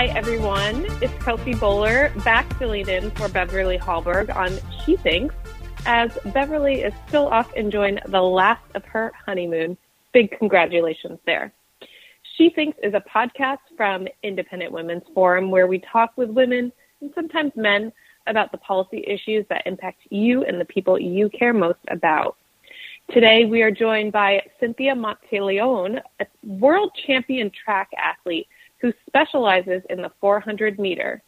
Hi, everyone. It's Kelsey Bolar back filling in for Beverly Hallberg on She Thinks, as Beverly is still off enjoying the last of her honeymoon. Big congratulations there. She Thinks is a podcast from Independent Women's Forum where we talk with women and sometimes men about the policy issues that impact you and the people you care most about. Today, we are joined by Cynthia Monteleone, a world champion track athlete who specializes in the 400 meter.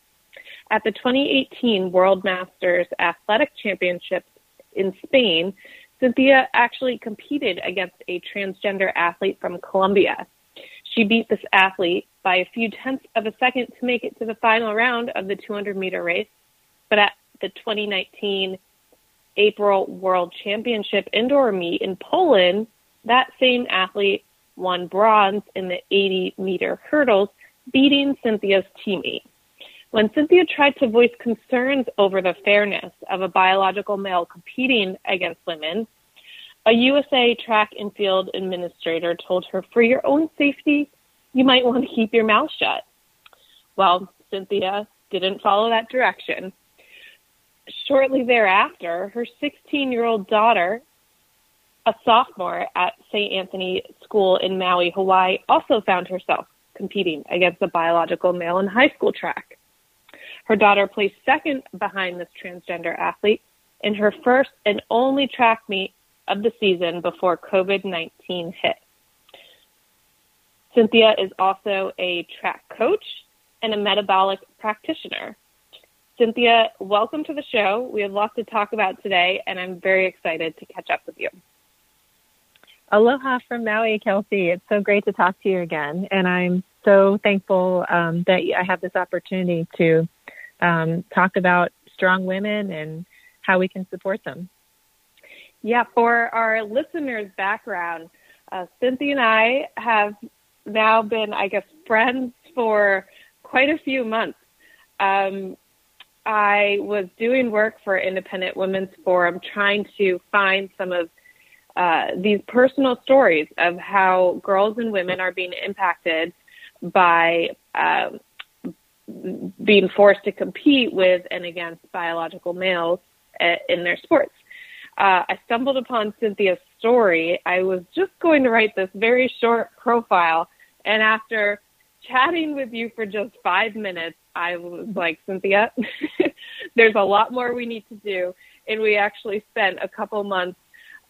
At the 2018 World Masters Athletic Championships in Spain, Cynthia actually competed against a transgender athlete from Colombia. She beat this athlete by a few tenths of a second to make it to the final round of the 200 meter race. But at the 2019 April World Championship indoor meet in Poland, that same athlete won bronze in the 80 meter hurdles, beating Cynthia's teammate. When Cynthia tried to voice concerns over the fairness of a biological male competing against women, a USA track and field administrator told her, for your own safety, you might want to keep your mouth shut. Well, Cynthia didn't follow that direction shortly thereafter, her 16 year old daughter, a sophomore at St. Anthony School in Maui, Hawaii, also found herself competing against a biological male in high school track. Her daughter placed second behind this transgender athlete in her first and only track meet of the season before COVID 19 hit. Cynthia is also a track coach and a metabolic practitioner. Cynthia, welcome to the show. We have lots to talk about today, and I'm very excited to catch up with you. Aloha from Maui, Kelsey. It's so great to talk to you again, and I'm so thankful um, that I have this opportunity to um, talk about strong women and how we can support them. Yeah, for our listeners' background, uh, Cynthia and I have now been, I guess, friends for quite a few months. Um, I was doing work for Independent Women's Forum, trying to find some of uh, these personal stories of how girls and women are being impacted by uh, being forced to compete with and against biological males uh, in their sports. Uh, I stumbled upon Cynthia's story. I was just going to write this very short profile, and after chatting with you for just five minutes, I was like, Cynthia, there's a lot more we need to do. And we actually spent a couple months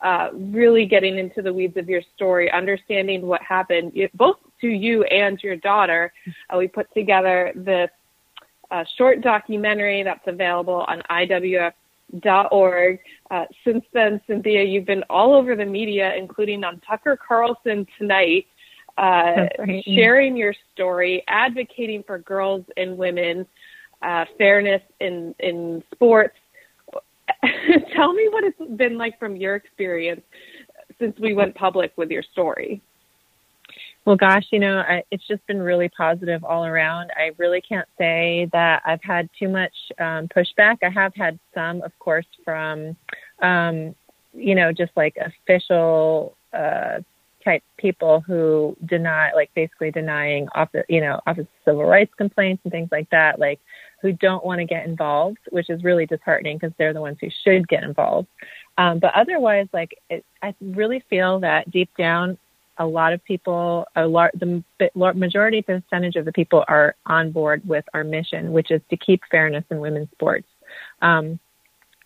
uh, really getting into the weeds of your story, understanding what happened, both to you and your daughter. Uh, we put together this uh, short documentary that's available on IWF.org. Uh, since then, Cynthia, you've been all over the media, including on Tucker Carlson tonight uh, right. sharing your story, advocating for girls and women, uh, fairness in in sports. Tell me what it's been like from your experience since we went public with your story. Well, gosh, you know, I, it's just been really positive all around. I really can't say that I've had too much um, pushback. I have had some, of course, from, um, you know, just like official uh, type people who deny, like basically denying office, you know, office civil rights complaints and things like that, like who don't want to get involved, which is really disheartening because they're the ones who should get involved. Um, but otherwise, like it, I really feel that deep down, a lot of people, a lar- the majority percentage of the people are on board with our mission, which is to keep fairness in women's sports. Um,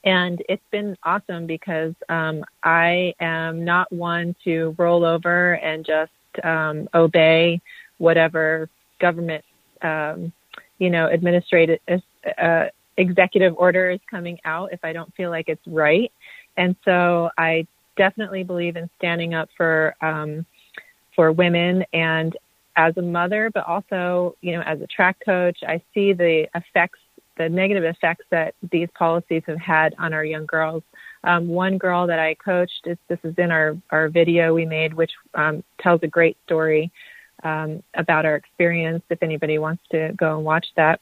and it's been awesome because um, I am not one to roll over and just um, obey whatever government, um, you know, administrative uh, executive order is coming out if I don't feel like it's right. And so I definitely believe in standing up for um, for women and as a mother, but also, you know, as a track coach, I see the effects the negative effects that these policies have had on our young girls. Um, one girl that I coached, this, this is in our, our video we made, which um, tells a great story um, about our experience if anybody wants to go and watch that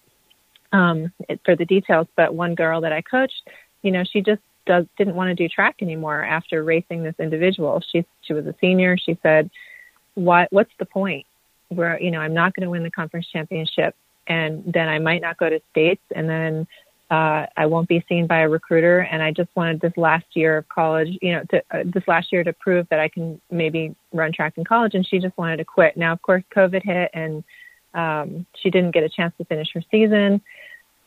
um, it, for the details. But one girl that I coached, you know, she just does, didn't want to do track anymore after racing this individual. She, she was a senior. She said, what, what's the point? Where, you know, I'm not going to win the conference championship and then I might not go to states, and then uh, I won't be seen by a recruiter. And I just wanted this last year of college, you know, to, uh, this last year to prove that I can maybe run track in college. And she just wanted to quit. Now, of course, COVID hit, and um, she didn't get a chance to finish her season.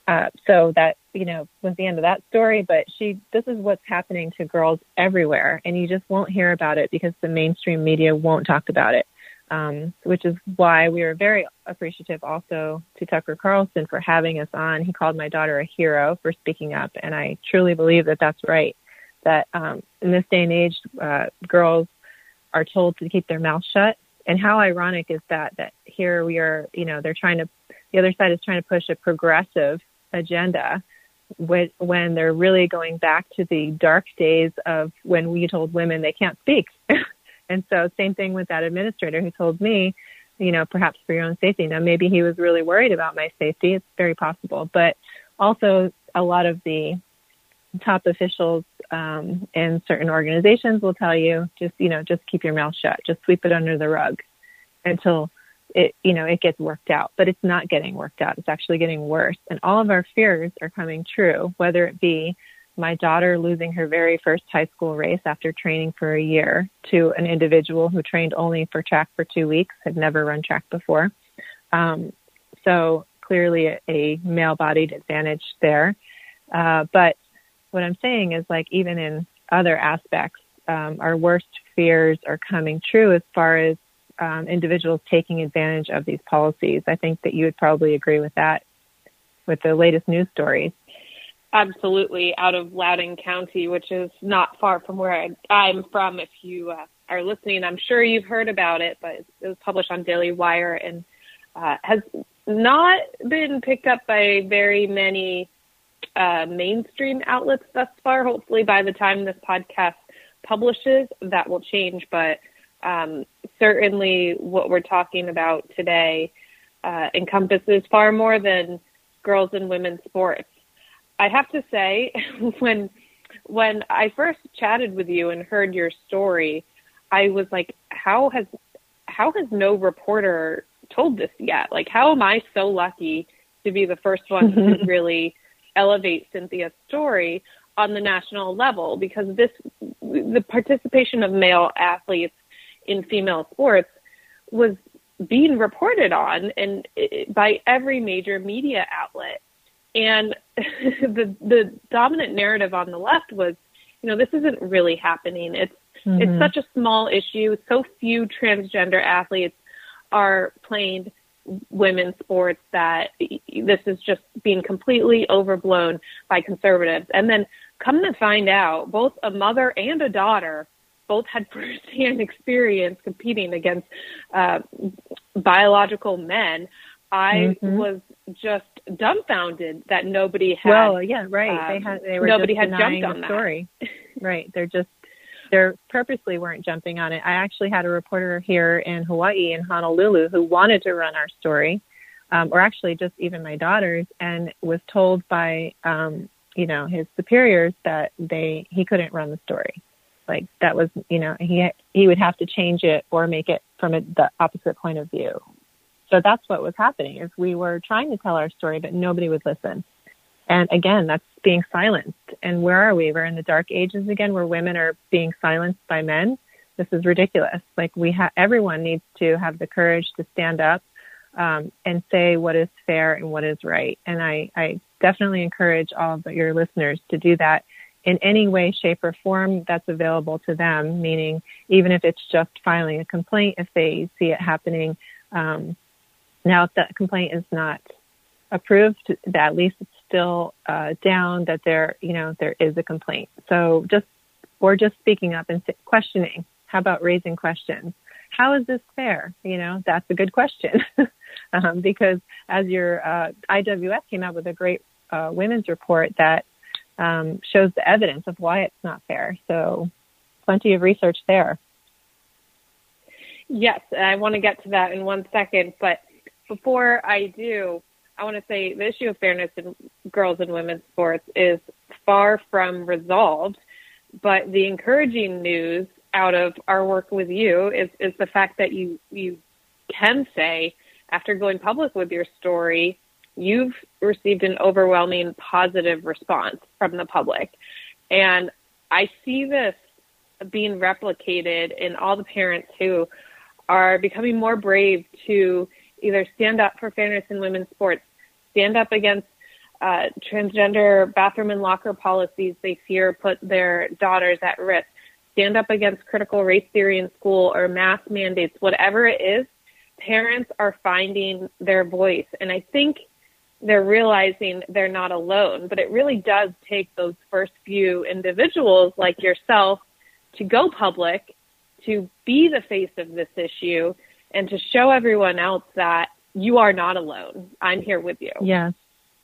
Uh, so that you know was the end of that story. But she, this is what's happening to girls everywhere, and you just won't hear about it because the mainstream media won't talk about it um, which is why we were very appreciative also to Tucker Carlson for having us on. He called my daughter a hero for speaking up, and I truly believe that that's right. That um, in this day and age, uh, girls are told to keep their mouth shut. And how ironic is that? That here we are, you know, they're trying to, the other side is trying to push a progressive agenda when when they're really going back to the dark days of when we told women they can't speak. And so same thing with that administrator who told me, you know, perhaps for your own safety. Now maybe he was really worried about my safety. It's very possible, but also a lot of the top officials um, in certain organizations will tell you just you know just keep your mouth shut. Just sweep it under the rug until it you know it gets worked out. But it's not getting worked out. It's actually getting worse. And all of our fears are coming true whether it be my daughter losing her very first high school race after training for a year to an individual who trained only for track for two weeks, had never run track before. Um, so clearly a, a male bodied advantage there. Uh, but what I'm saying is like even in other aspects, um, our worst fears are coming true as far as um, individuals taking advantage of these policies. I think that you would probably agree with that with the latest news stories absolutely out of Loudoun County, which is not far from where I, am from. If you uh, are listening, I'm sure you've heard about it, but it was published on Daily Wire and uh, has not been picked up by very many uh, mainstream outlets thus far. Hopefully, by the time this podcast publishes, that will change. But um, certainly, what we're talking about today uh, encompasses far more than girls and women's sports. I have to say, when when I first chatted with you and heard your story, I was like, how has how has no reporter told this yet? Like, how am I so lucky to be the first one to really elevate Cynthia's story on the national level? Because this, the participation of male athletes in female sports was being reported on and eh, by every major media outlet. And the the dominant narrative on the left was, you know, this isn't really happening. It's mm-hmm. it's such a small issue. So few transgender athletes are playing women's sports that this is just being completely overblown by conservatives. And then come to find out, both a mother and a daughter both had firsthand experience competing against uh, biological men. I mm-hmm. was just dumbfounded that nobody had. Well, yeah, right. Um, they had. They were nobody had jumped on the story. right. They're just. They're purposely weren't jumping on it. I actually had a reporter here in Hawaii in Honolulu who wanted to run our story, um, or actually just even my daughters, and was told by um, you know his superiors that they he couldn't run the story. Like that was you know he he would have to change it or make it from a, the opposite point of view. So that's what was happening is we were trying to tell our story, but nobody would listen. And again, that's being silenced. And where are we? We're in the dark ages again, where women are being silenced by men. This is ridiculous. Like we have, everyone needs to have the courage to stand up um, and say what is fair and what is right. And I, I definitely encourage all of your listeners to do that in any way, shape, or form that's available to them. Meaning, even if it's just filing a complaint, if they see it happening. Um, now, if that complaint is not approved, that at least it's still uh, down that there, you know, there is a complaint. So just or just speaking up and questioning. How about raising questions? How is this fair? You know, that's a good question um, because as your uh, IWF came out with a great uh, women's report that um, shows the evidence of why it's not fair. So plenty of research there. Yes, I want to get to that in one second, but before I do, I want to say the issue of fairness in girls and women's sports is far from resolved. But the encouraging news out of our work with you is, is the fact that you, you can say, after going public with your story, you've received an overwhelming positive response from the public. And I see this being replicated in all the parents who are becoming more brave to either stand up for fairness in women's sports, stand up against uh, transgender bathroom and locker policies they fear put their daughters at risk, stand up against critical race theory in school or mask mandates, whatever it is, parents are finding their voice. And I think they're realizing they're not alone. But it really does take those first few individuals like yourself to go public, to be the face of this issue, and to show everyone else that you are not alone. I'm here with you. Yes.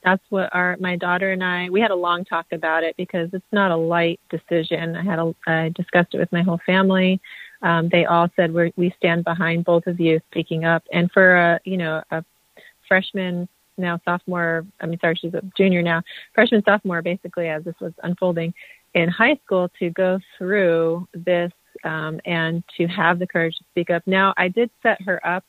That's what our my daughter and I we had a long talk about it because it's not a light decision. I had a I discussed it with my whole family. Um, they all said we we stand behind both of you speaking up. And for a you know a freshman now sophomore, I mean, sorry, she's a junior now, freshman, sophomore, basically, as this was unfolding in high school to go through this um, and to have the courage to speak up. Now, I did set her up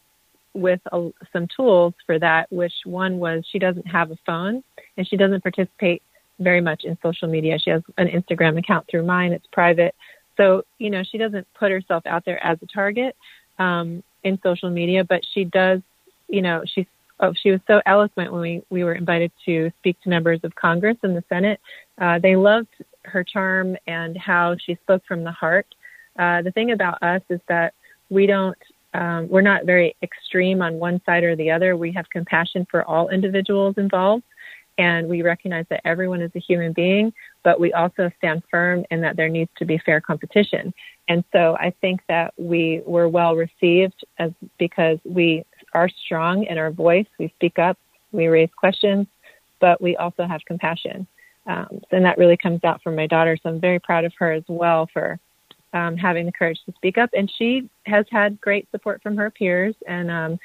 with a, some tools for that, which one was she doesn't have a phone and she doesn't participate very much in social media. She has an Instagram account through mine, it's private. So, you know, she doesn't put herself out there as a target um, in social media, but she does, you know, she's oh, she was so eloquent when we, we were invited to speak to members of Congress and the Senate. Uh, they loved her charm and how she spoke from the heart. Uh, the thing about us is that we don't, um, we're not very extreme on one side or the other. We have compassion for all individuals involved, and we recognize that everyone is a human being, but we also stand firm in that there needs to be fair competition. And so I think that we were well received as because we are strong in our voice. We speak up, we raise questions, but we also have compassion. Um, and that really comes out from my daughter. So I'm very proud of her as well for um, having the courage to speak up. And she has had great support from her peers and um,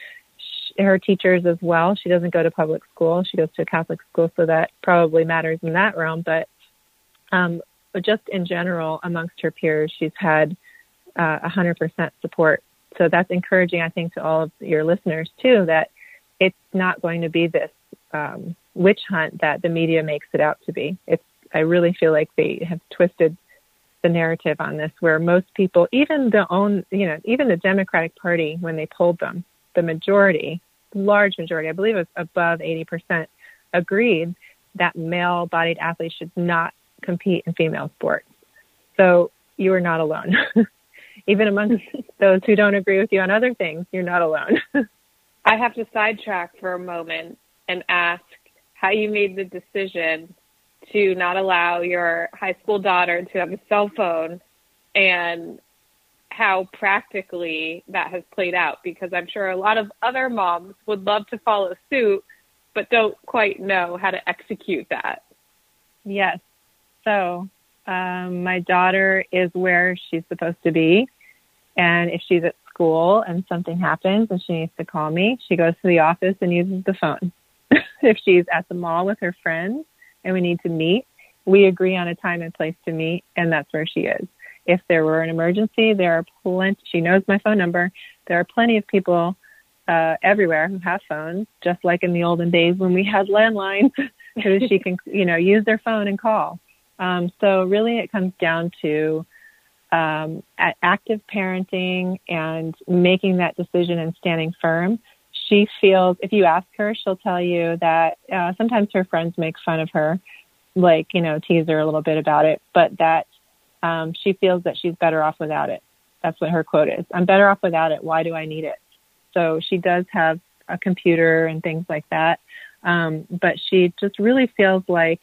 her teachers as well. She doesn't go to public school; she goes to a Catholic school, so that probably matters in that realm. But, um, just in general, amongst her peers, she's had uh, 100% support so that's encouraging, I think, to all of your listeners too, that it's not going to be this um, witch hunt that the media makes it out to be. It's, I really feel like they have twisted the narrative on this, where most people, even the own, you know, even the Democratic Party, when they polled them, the majority, large majority, I believe it was above 80%, agreed that male-bodied athletes should not compete in female sports. So you are not alone. even amongst those who don't agree with you on other things, you're not alone. I have to sidetrack for a moment and ask how you made the decision to not allow your high school daughter to have a cell phone and how practically that has played out because I'm sure a lot of other moms would love to follow suit but don't quite know how to execute that. Yes. So, um, my daughter is where she's supposed to be. And if she's at school and something happens and she needs to call me, she goes to the office and uses the phone. if she's at the mall with her friends and we need to meet, we agree on a time and place to meet, and that's where she is. If there were an emergency, there are plenty, she knows my phone number. There are plenty of people uh, everywhere who have phones, just like in the olden days when we had landlines, who she can, you know, use their phone and call. Um, so really it comes down to um, active parenting and making that decision and standing firm, she feels, if you ask her, she'll tell you that uh, sometimes her friends make fun of her, like, you know, tease her a little bit about it, but that um, she feels that she's better off without it. That's what her quote is. I'm better off without it. Why do I need it? So she does have a computer and things like that. Um, but she just really feels like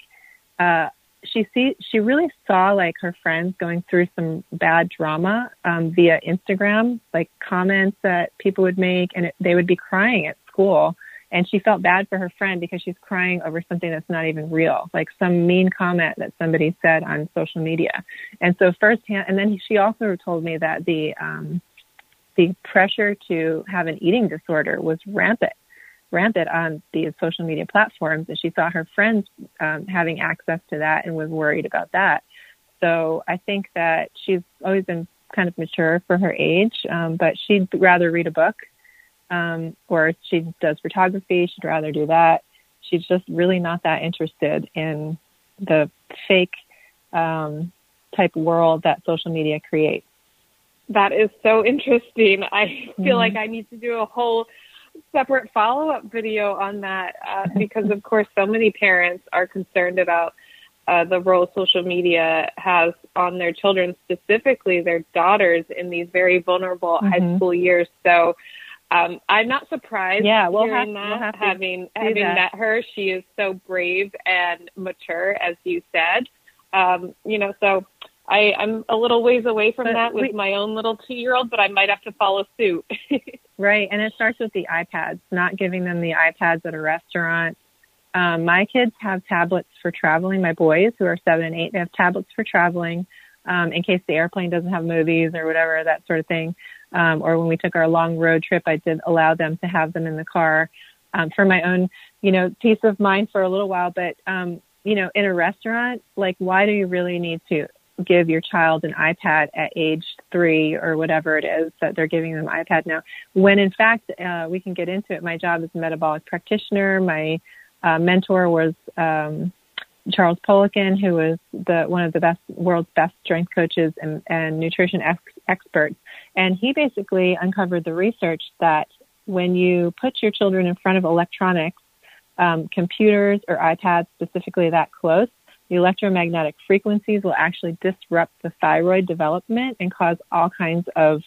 uh, she see she really saw like her friends going through some bad drama um, via Instagram, like comments that people would make, and it, they would be crying at school. And she felt bad for her friend because she's crying over something that's not even real, like some mean comment that somebody said on social media. And so firsthand, and then she also told me that the um, the pressure to have an eating disorder was rampant rampant on these social media platforms, and she saw her friends um, having access to that and was worried about that. So I think that she's always been kind of mature for her age, um, but she'd rather read a book, um, or she does photography. She'd rather do that. She's just really not that interested in the fake um, type world that social media creates. That is so interesting. I feel mm-hmm. like I need to do a whole separate follow up video on that uh, because, of course, so many parents are concerned about uh, the role social media has on their children, specifically their daughters in these very vulnerable mm-hmm. high school years. So um, I'm not surprised yeah, we'll hearing have, that, we'll have having having that. met her. She is so brave and mature, as you said. Um, you know, so I, I'm a little ways away from but that with we, my own little two year old, but I might have to follow suit. right. And it starts with the iPads, not giving them the iPads at a restaurant. Um, my kids have tablets for traveling. My boys, who are seven and eight, they have tablets for traveling um, in case the airplane doesn't have movies or whatever, that sort of thing. Um, or when we took our long road trip, I did allow them to have them in the car um, for my own, you know, peace of mind for a little while. But, um, you know, in a restaurant, like, why do you really need to? Give your child an iPad at age three or whatever it is that they're giving them iPad now. When in fact, uh, we can get into it. My job as a metabolic practitioner, my uh, mentor was um, Charles Poliquin, who was the one of the best world's best strength coaches and, and nutrition ex- experts, and he basically uncovered the research that when you put your children in front of electronics, um, computers or iPads specifically that close, the electromagnetic frequencies will actually disrupt the thyroid development and cause all kinds of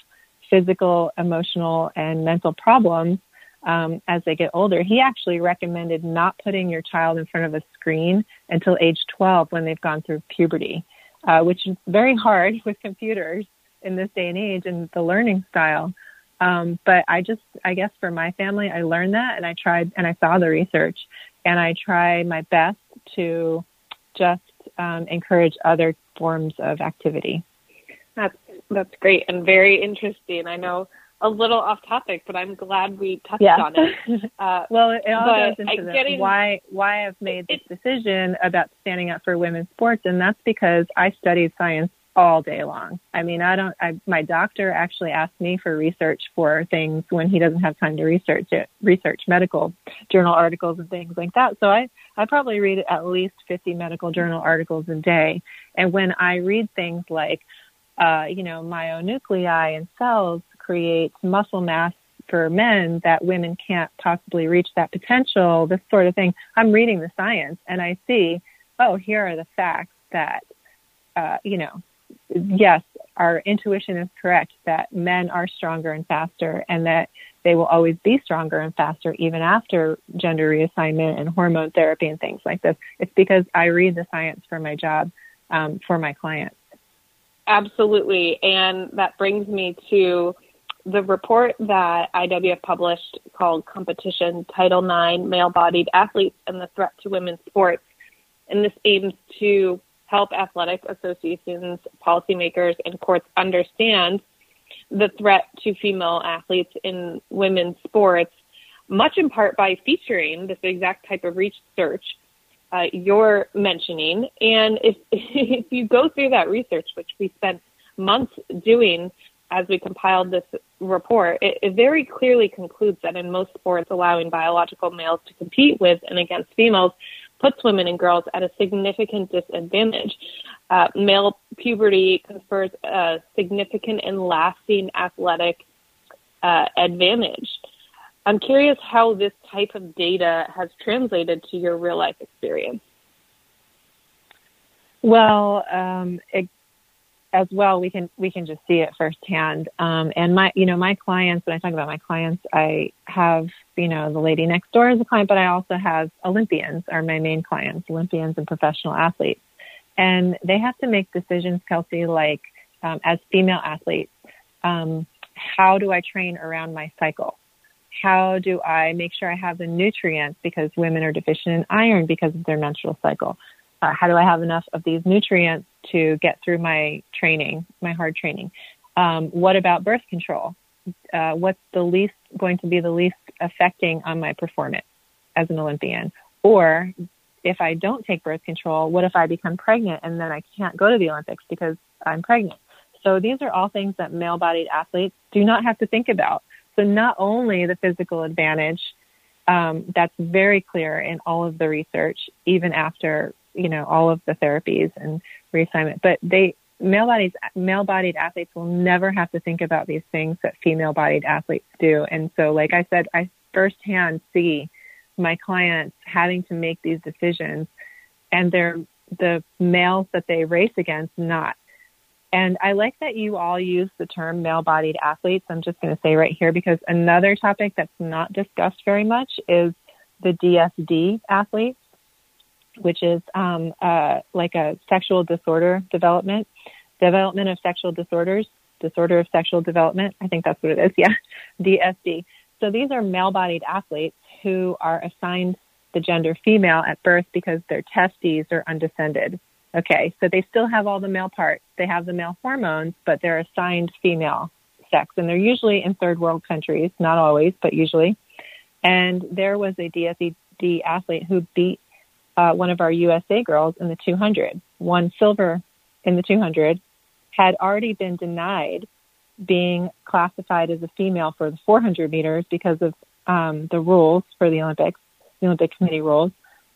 physical, emotional, and mental problems um, as they get older. He actually recommended not putting your child in front of a screen until age 12 when they've gone through puberty, uh, which is very hard with computers in this day and age and the learning style. Um, but I just, I guess for my family, I learned that and I tried and I saw the research and I try my best to just um, encourage other forms of activity. That's that's great and very interesting. I know a little off topic, but I'm glad we touched yeah. on it. Uh, well, it all goes into the, getting, why why I've made this decision about standing up for women's sports, and that's because I studied science all day long. I mean, I don't. I, my doctor actually asked me for research for things when he doesn't have time to research it, research medical journal articles and things like that. So I I probably read at least 50 medical journal articles a day. And when I read things like, uh, you know, myonuclei and cells create muscle mass for men that women can't possibly reach that potential, this sort of thing, I'm reading the science and I see, oh, here are the facts that, uh, you know, yes, our intuition is correct that men are stronger and faster and that they will always be stronger and faster even after gender reassignment and hormone therapy and things like this. It's because I read the science for my job um, for my clients. Absolutely. And that brings me to the report that IWF published called Competition Title IX Male Bodied Athletes and the Threat to Women's Sports. And this aims to help athletic associations, policymakers, and courts understand the threat to female athletes in women's sports, much in part by featuring this exact type of research uh, you're mentioning. And if, if you go through that research, which we spent months doing as we compiled this report, it, it very clearly concludes that in most sports, allowing biological males to compete with and against females puts women and girls at a significant disadvantage. Uh, male puberty confers a significant and lasting athletic uh, advantage. I'm curious how this type of data has translated to your real life experience. Well, um, it, as well, we can we can just see it firsthand. Um, and my, you know, my clients. When I talk about my clients, I have, you know, the lady next door as a client, but I also have Olympians are my main clients, Olympians and professional athletes, and they have to make decisions, Kelsey, like um, as female athletes, um, how do I train around my cycle? How do I make sure I have the nutrients because women are deficient in iron because of their menstrual cycle? Uh, how do I have enough of these nutrients to get through my training, my hard training? Um, what about birth control? Uh, what's the least going to be the least affecting on my performance as an Olympian? Or if I don't take birth control, what if I become pregnant and then I can't go to the Olympics because I'm pregnant? So these are all things that male bodied athletes do not have to think about. So not only the physical advantage Um, that's very clear in all of the research, even after you know all of the therapies and reassignment. But they male-bodied male-bodied athletes will never have to think about these things that female-bodied athletes do. And so, like I said, I firsthand see my clients having to make these decisions, and they're the males that they race against not. And I like that you all use the term male bodied athletes. I'm just going to say right here because another topic that's not discussed very much is the DSD athletes, which is um, uh, like a sexual disorder development, development of sexual disorders, disorder of sexual development. I think that's what it is. Yeah, DSD. So these are male bodied athletes who are assigned the gender female at birth because their testes are undescended. Okay, so they still have all the male parts. They have the male hormones, but they're assigned female sex. And they're usually in third world countries, not always, but usually. And there was a DSD athlete who beat uh, one of our USA girls in the 200, won silver in the 200, had already been denied being classified as a female for the 400 meters because of um, the rules for the Olympics, the Olympic Committee rules.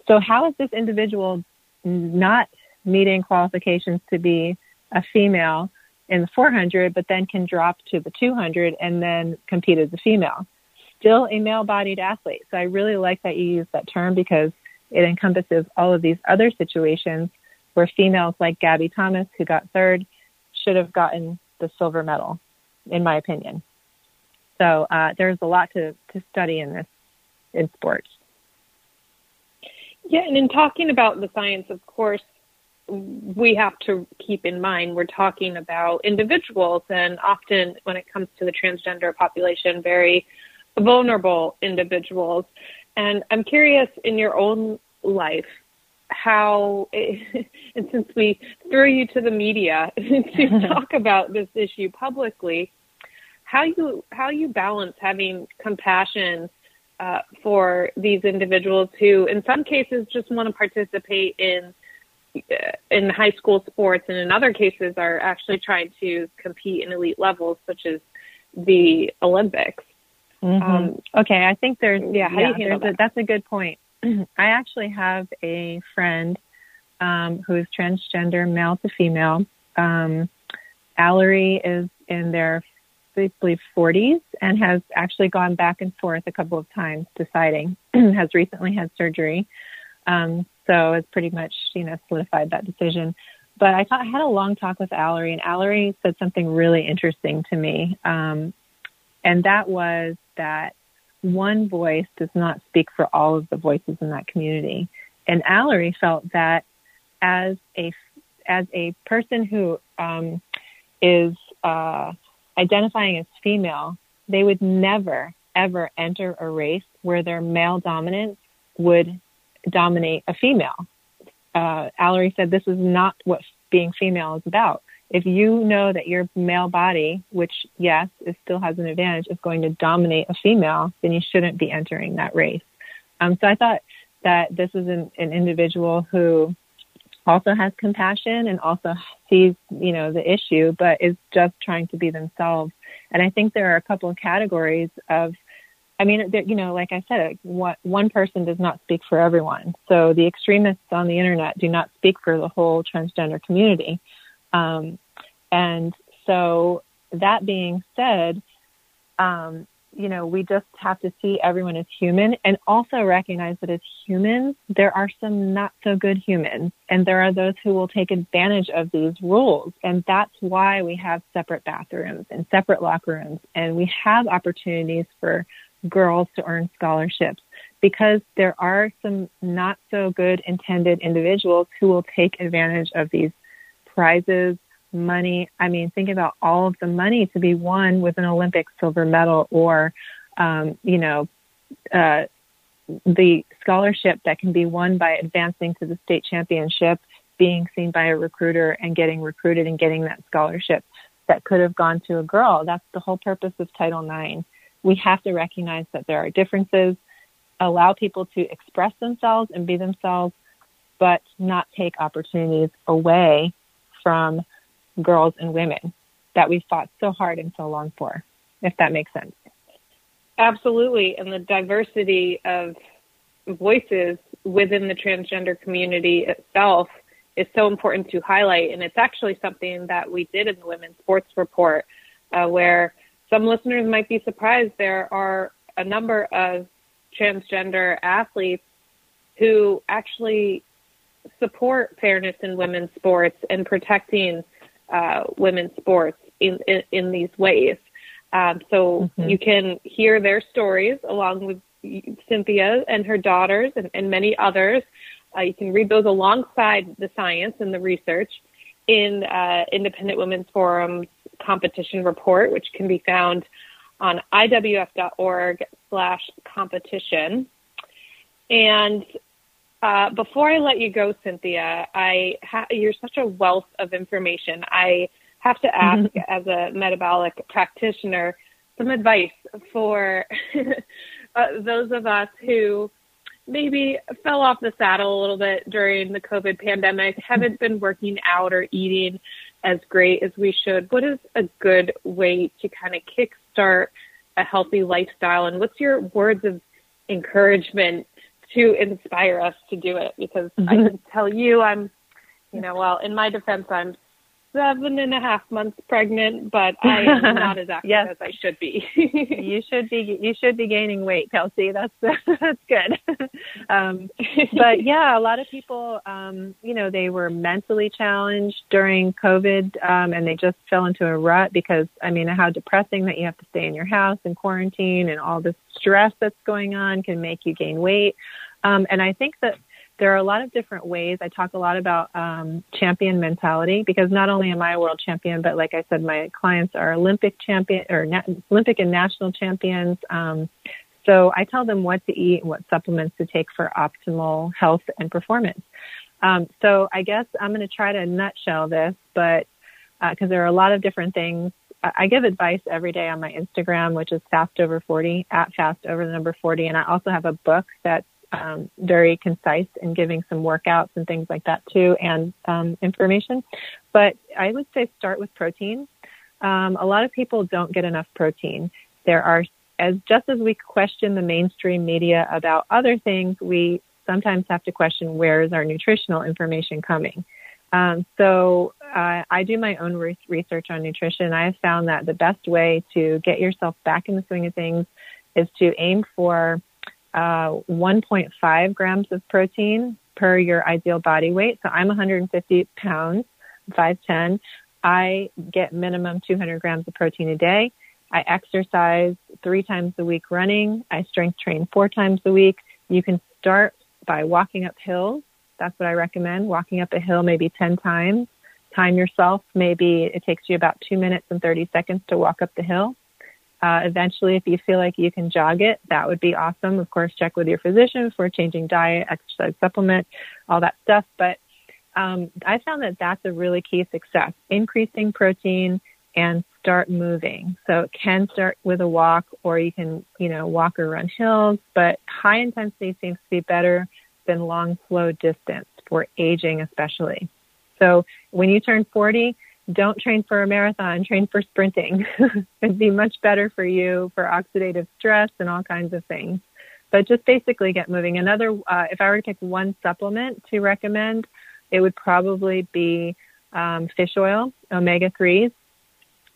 So how is this individual not meeting qualifications to be a female in the 400, but then can drop to the 200 and then compete as a female. Still a male bodied athlete. So I really like that you use that term because it encompasses all of these other situations where females like Gabby Thomas, who got third, should have gotten the silver medal, in my opinion. So uh, there's a lot to, to study in this in sports. Yeah, and in talking about the science, of course, we have to keep in mind we're talking about individuals, and often when it comes to the transgender population, very vulnerable individuals. And I'm curious in your own life how, and since we threw you to the media to talk about this issue publicly, how you how you balance having compassion uh, for these individuals who, in some cases, just want to participate in in high school sports and in other cases are actually trying to compete in elite levels such as the Olympics. Mm-hmm. Um, okay, I think there's yeah. How yeah, do you handle that? That's a good point. I actually have a friend um, who is transgender, male to female. Um, Allery is in their, I believe, 40s and has actually gone back and forth a couple of times deciding. has recently had surgery. Um, so it's pretty much, you know, solidified that decision. But I, thought, I had a long talk with Allery, and Allery said something really interesting to me. Um, and that was that one voice does not speak for all of the voices in that community. And Allery felt that as a as a person who um, is uh, identifying as female, they would never ever enter a race where their male dominance would dominate a female. Uh, Allery said this is not what being female is about. If you know that your male body, which yes, it still has an advantage, is going to dominate a female, then you shouldn't be entering that race. Um, so I thought that this is an, an individual who also has compassion and also sees, you know, the issue, but is just trying to be themselves. And I think there are a couple of categories of I mean, you know, like I said, one person does not speak for everyone. So the extremists on the internet do not speak for the whole transgender community. Um, and so that being said, um, you know, we just have to see everyone as human and also recognize that as humans, there are some not so good humans and there are those who will take advantage of these rules. And that's why we have separate bathrooms and separate locker rooms and we have opportunities for girls to earn scholarships because there are some not so good intended individuals who will take advantage of these prizes, money. I mean, think about all of the money to be won with an Olympic silver medal or, um, you know, uh, the scholarship that can be won by advancing to the state championship, being seen by a recruiter and getting recruited and getting that scholarship that could have gone to a girl. That's the whole purpose of Title IX we have to recognize that there are differences, allow people to express themselves and be themselves, but not take opportunities away from girls and women that we fought so hard and so long for, if that makes sense. Absolutely, and the diversity of voices within the transgender community itself is so important to highlight. And it's actually something that we did in the Women's Sports Report, uh, where some listeners might be surprised there are a number of transgender athletes who actually support fairness in women's sports and protecting uh, women's sports in, in, in these ways. Um, so mm-hmm. you can hear their stories along with Cynthia and her daughters and, and many others. Uh, you can read those alongside the science and the research in uh, Independent Women's Forum's competition report, which can be found on iwf.org slash competition. And uh, before I let you go, Cynthia, I ha- you're such a wealth of information. I have to ask, as a metabolic practitioner, some advice for uh, those of us who maybe fell off the saddle a little bit during the COVID pandemic, haven't been working out or eating as great as we should. What is a good way to kind of kickstart a healthy lifestyle? And what's your words of encouragement to inspire us to do it? Because mm-hmm. I can tell you, I'm, you know, well, in my defense, I'm seven and a half months pregnant, but I am not as active yes. as I should be. you should be you should be gaining weight, Kelsey. That's that's good. um, but yeah, a lot of people, um, you know, they were mentally challenged during COVID, um, and they just fell into a rut because I mean, how depressing that you have to stay in your house and quarantine, and all this stress that's going on can make you gain weight. Um, and I think that there are a lot of different ways. I talk a lot about um, champion mentality because not only am I a world champion, but like I said, my clients are Olympic champion or na- Olympic and national champions. Um, so I tell them what to eat and what supplements to take for optimal health and performance. Um, so I guess I'm going to try to nutshell this, but because uh, there are a lot of different things. I give advice every day on my Instagram, which is fast over 40 at fast over the number 40. And I also have a book that's um, very concise in giving some workouts and things like that too, and um, information. But I would say start with protein. Um, a lot of people don't get enough protein. There are, as just as we question the mainstream media about other things, we sometimes have to question where is our nutritional information coming. Um, so uh, I do my own re- research on nutrition. I have found that the best way to get yourself back in the swing of things is to aim for uh, 1.5 grams of protein per your ideal body weight. So I'm 150 pounds, 5'10. I get minimum 200 grams of protein a day. I exercise three times a week running. I strength train four times a week. You can start by walking up hills. That's what I recommend. Walking up a hill maybe 10 times. Time yourself. Maybe it takes you about two minutes and 30 seconds to walk up the hill. Uh, eventually, if you feel like you can jog it, that would be awesome. Of course, check with your physician for changing diet, exercise supplement, all that stuff. But um, I found that that's a really key success, increasing protein and start moving. So it can start with a walk or you can, you know, walk or run hills, but high intensity seems to be better than long, slow distance for aging, especially. So when you turn 40, don't train for a marathon, train for sprinting. It'd be much better for you for oxidative stress and all kinds of things. But just basically get moving. Another, uh, if I were to pick one supplement to recommend, it would probably be um, fish oil, omega 3s.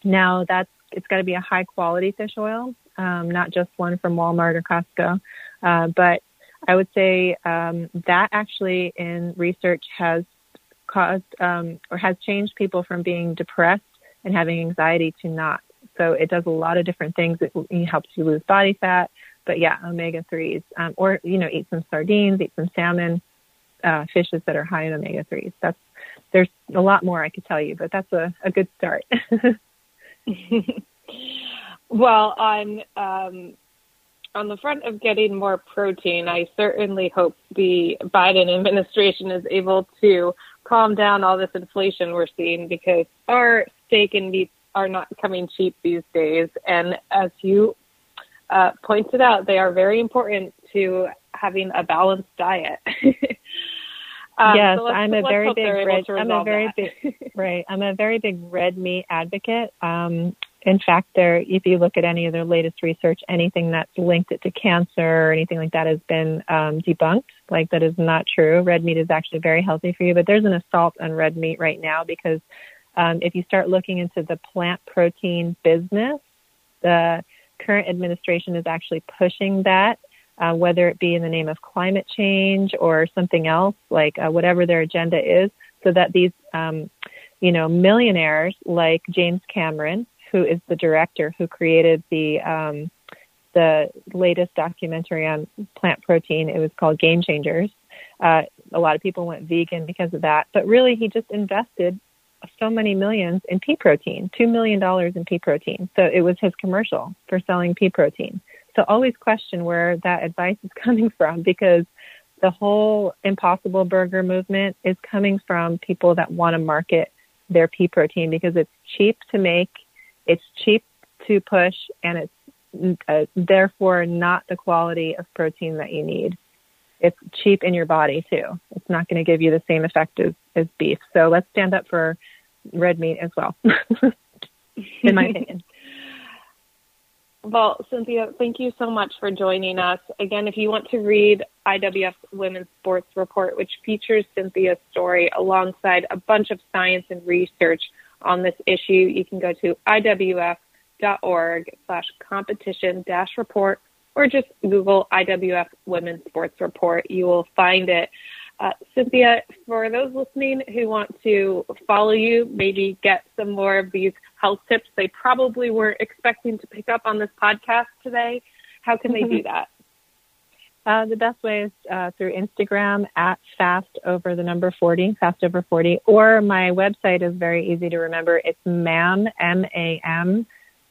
Now, that's it's got to be a high quality fish oil, um, not just one from Walmart or Costco. Uh, but I would say um, that actually in research has caused um, or has changed people from being depressed and having anxiety to not. So it does a lot of different things. It, it helps you lose body fat, but yeah, omega threes, um, or you know, eat some sardines, eat some salmon, uh, fishes that are high in omega threes. That's there's a lot more I could tell you, but that's a, a good start. well, on um, on the front of getting more protein, I certainly hope the Biden administration is able to calm down all this inflation we're seeing because our steak and meat are not coming cheap these days. And as you uh, pointed out, they are very important to having a balanced diet. um, yes, so I'm a very big red. I'm a very that. big right. I'm a very big red meat advocate. Um, in fact, there, if you look at any of their latest research, anything that's linked it to cancer or anything like that has been um, debunked. Like that is not true. Red meat is actually very healthy for you, but there's an assault on red meat right now because um, if you start looking into the plant protein business, the current administration is actually pushing that, uh, whether it be in the name of climate change or something else, like uh, whatever their agenda is, so that these, um, you know, millionaires like James Cameron, who is the director who created the um, the latest documentary on plant protein. It was called Game Changers. Uh, a lot of people went vegan because of that, but really he just invested so many millions in pea protein, two million dollars in pea protein. So it was his commercial for selling pea protein. So always question where that advice is coming from because the whole impossible burger movement is coming from people that want to market their pea protein because it's cheap to make, it's cheap to push, and it's uh, therefore not the quality of protein that you need it's cheap in your body too. It's not going to give you the same effect as, as beef. So let's stand up for red meat as well, in my opinion. Well, Cynthia, thank you so much for joining us. Again, if you want to read IWF's Women's Sports Report, which features Cynthia's story alongside a bunch of science and research on this issue, you can go to iwf.org slash competition dash report or just Google IWF Women's Sports Report. You will find it. Uh, Cynthia, for those listening who want to follow you, maybe get some more of these health tips they probably weren't expecting to pick up on this podcast today, how can they do that? Uh, the best way is uh, through Instagram at fast over the number 40, fast over 40, or my website is very easy to remember. It's mam, M-A-M,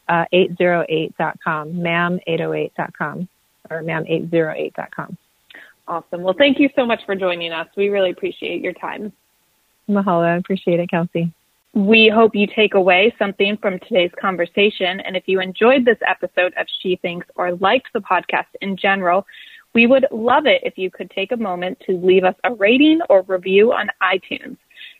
uh, 808.com, mam808.com, or mam808.com. Awesome. Well, thank you so much for joining us. We really appreciate your time. Mahalo. I appreciate it, Kelsey. We hope you take away something from today's conversation. And if you enjoyed this episode of She Thinks or liked the podcast in general, we would love it if you could take a moment to leave us a rating or review on iTunes.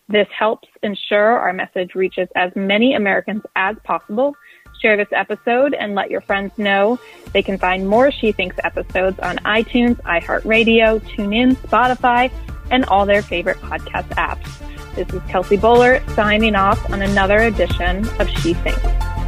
This helps ensure our message reaches as many Americans as possible Share this episode and let your friends know. They can find more She Thinks episodes on iTunes, iHeartRadio, TuneIn, Spotify, and all their favorite podcast apps. This is Kelsey Bolar signing off on another edition of She Thinks.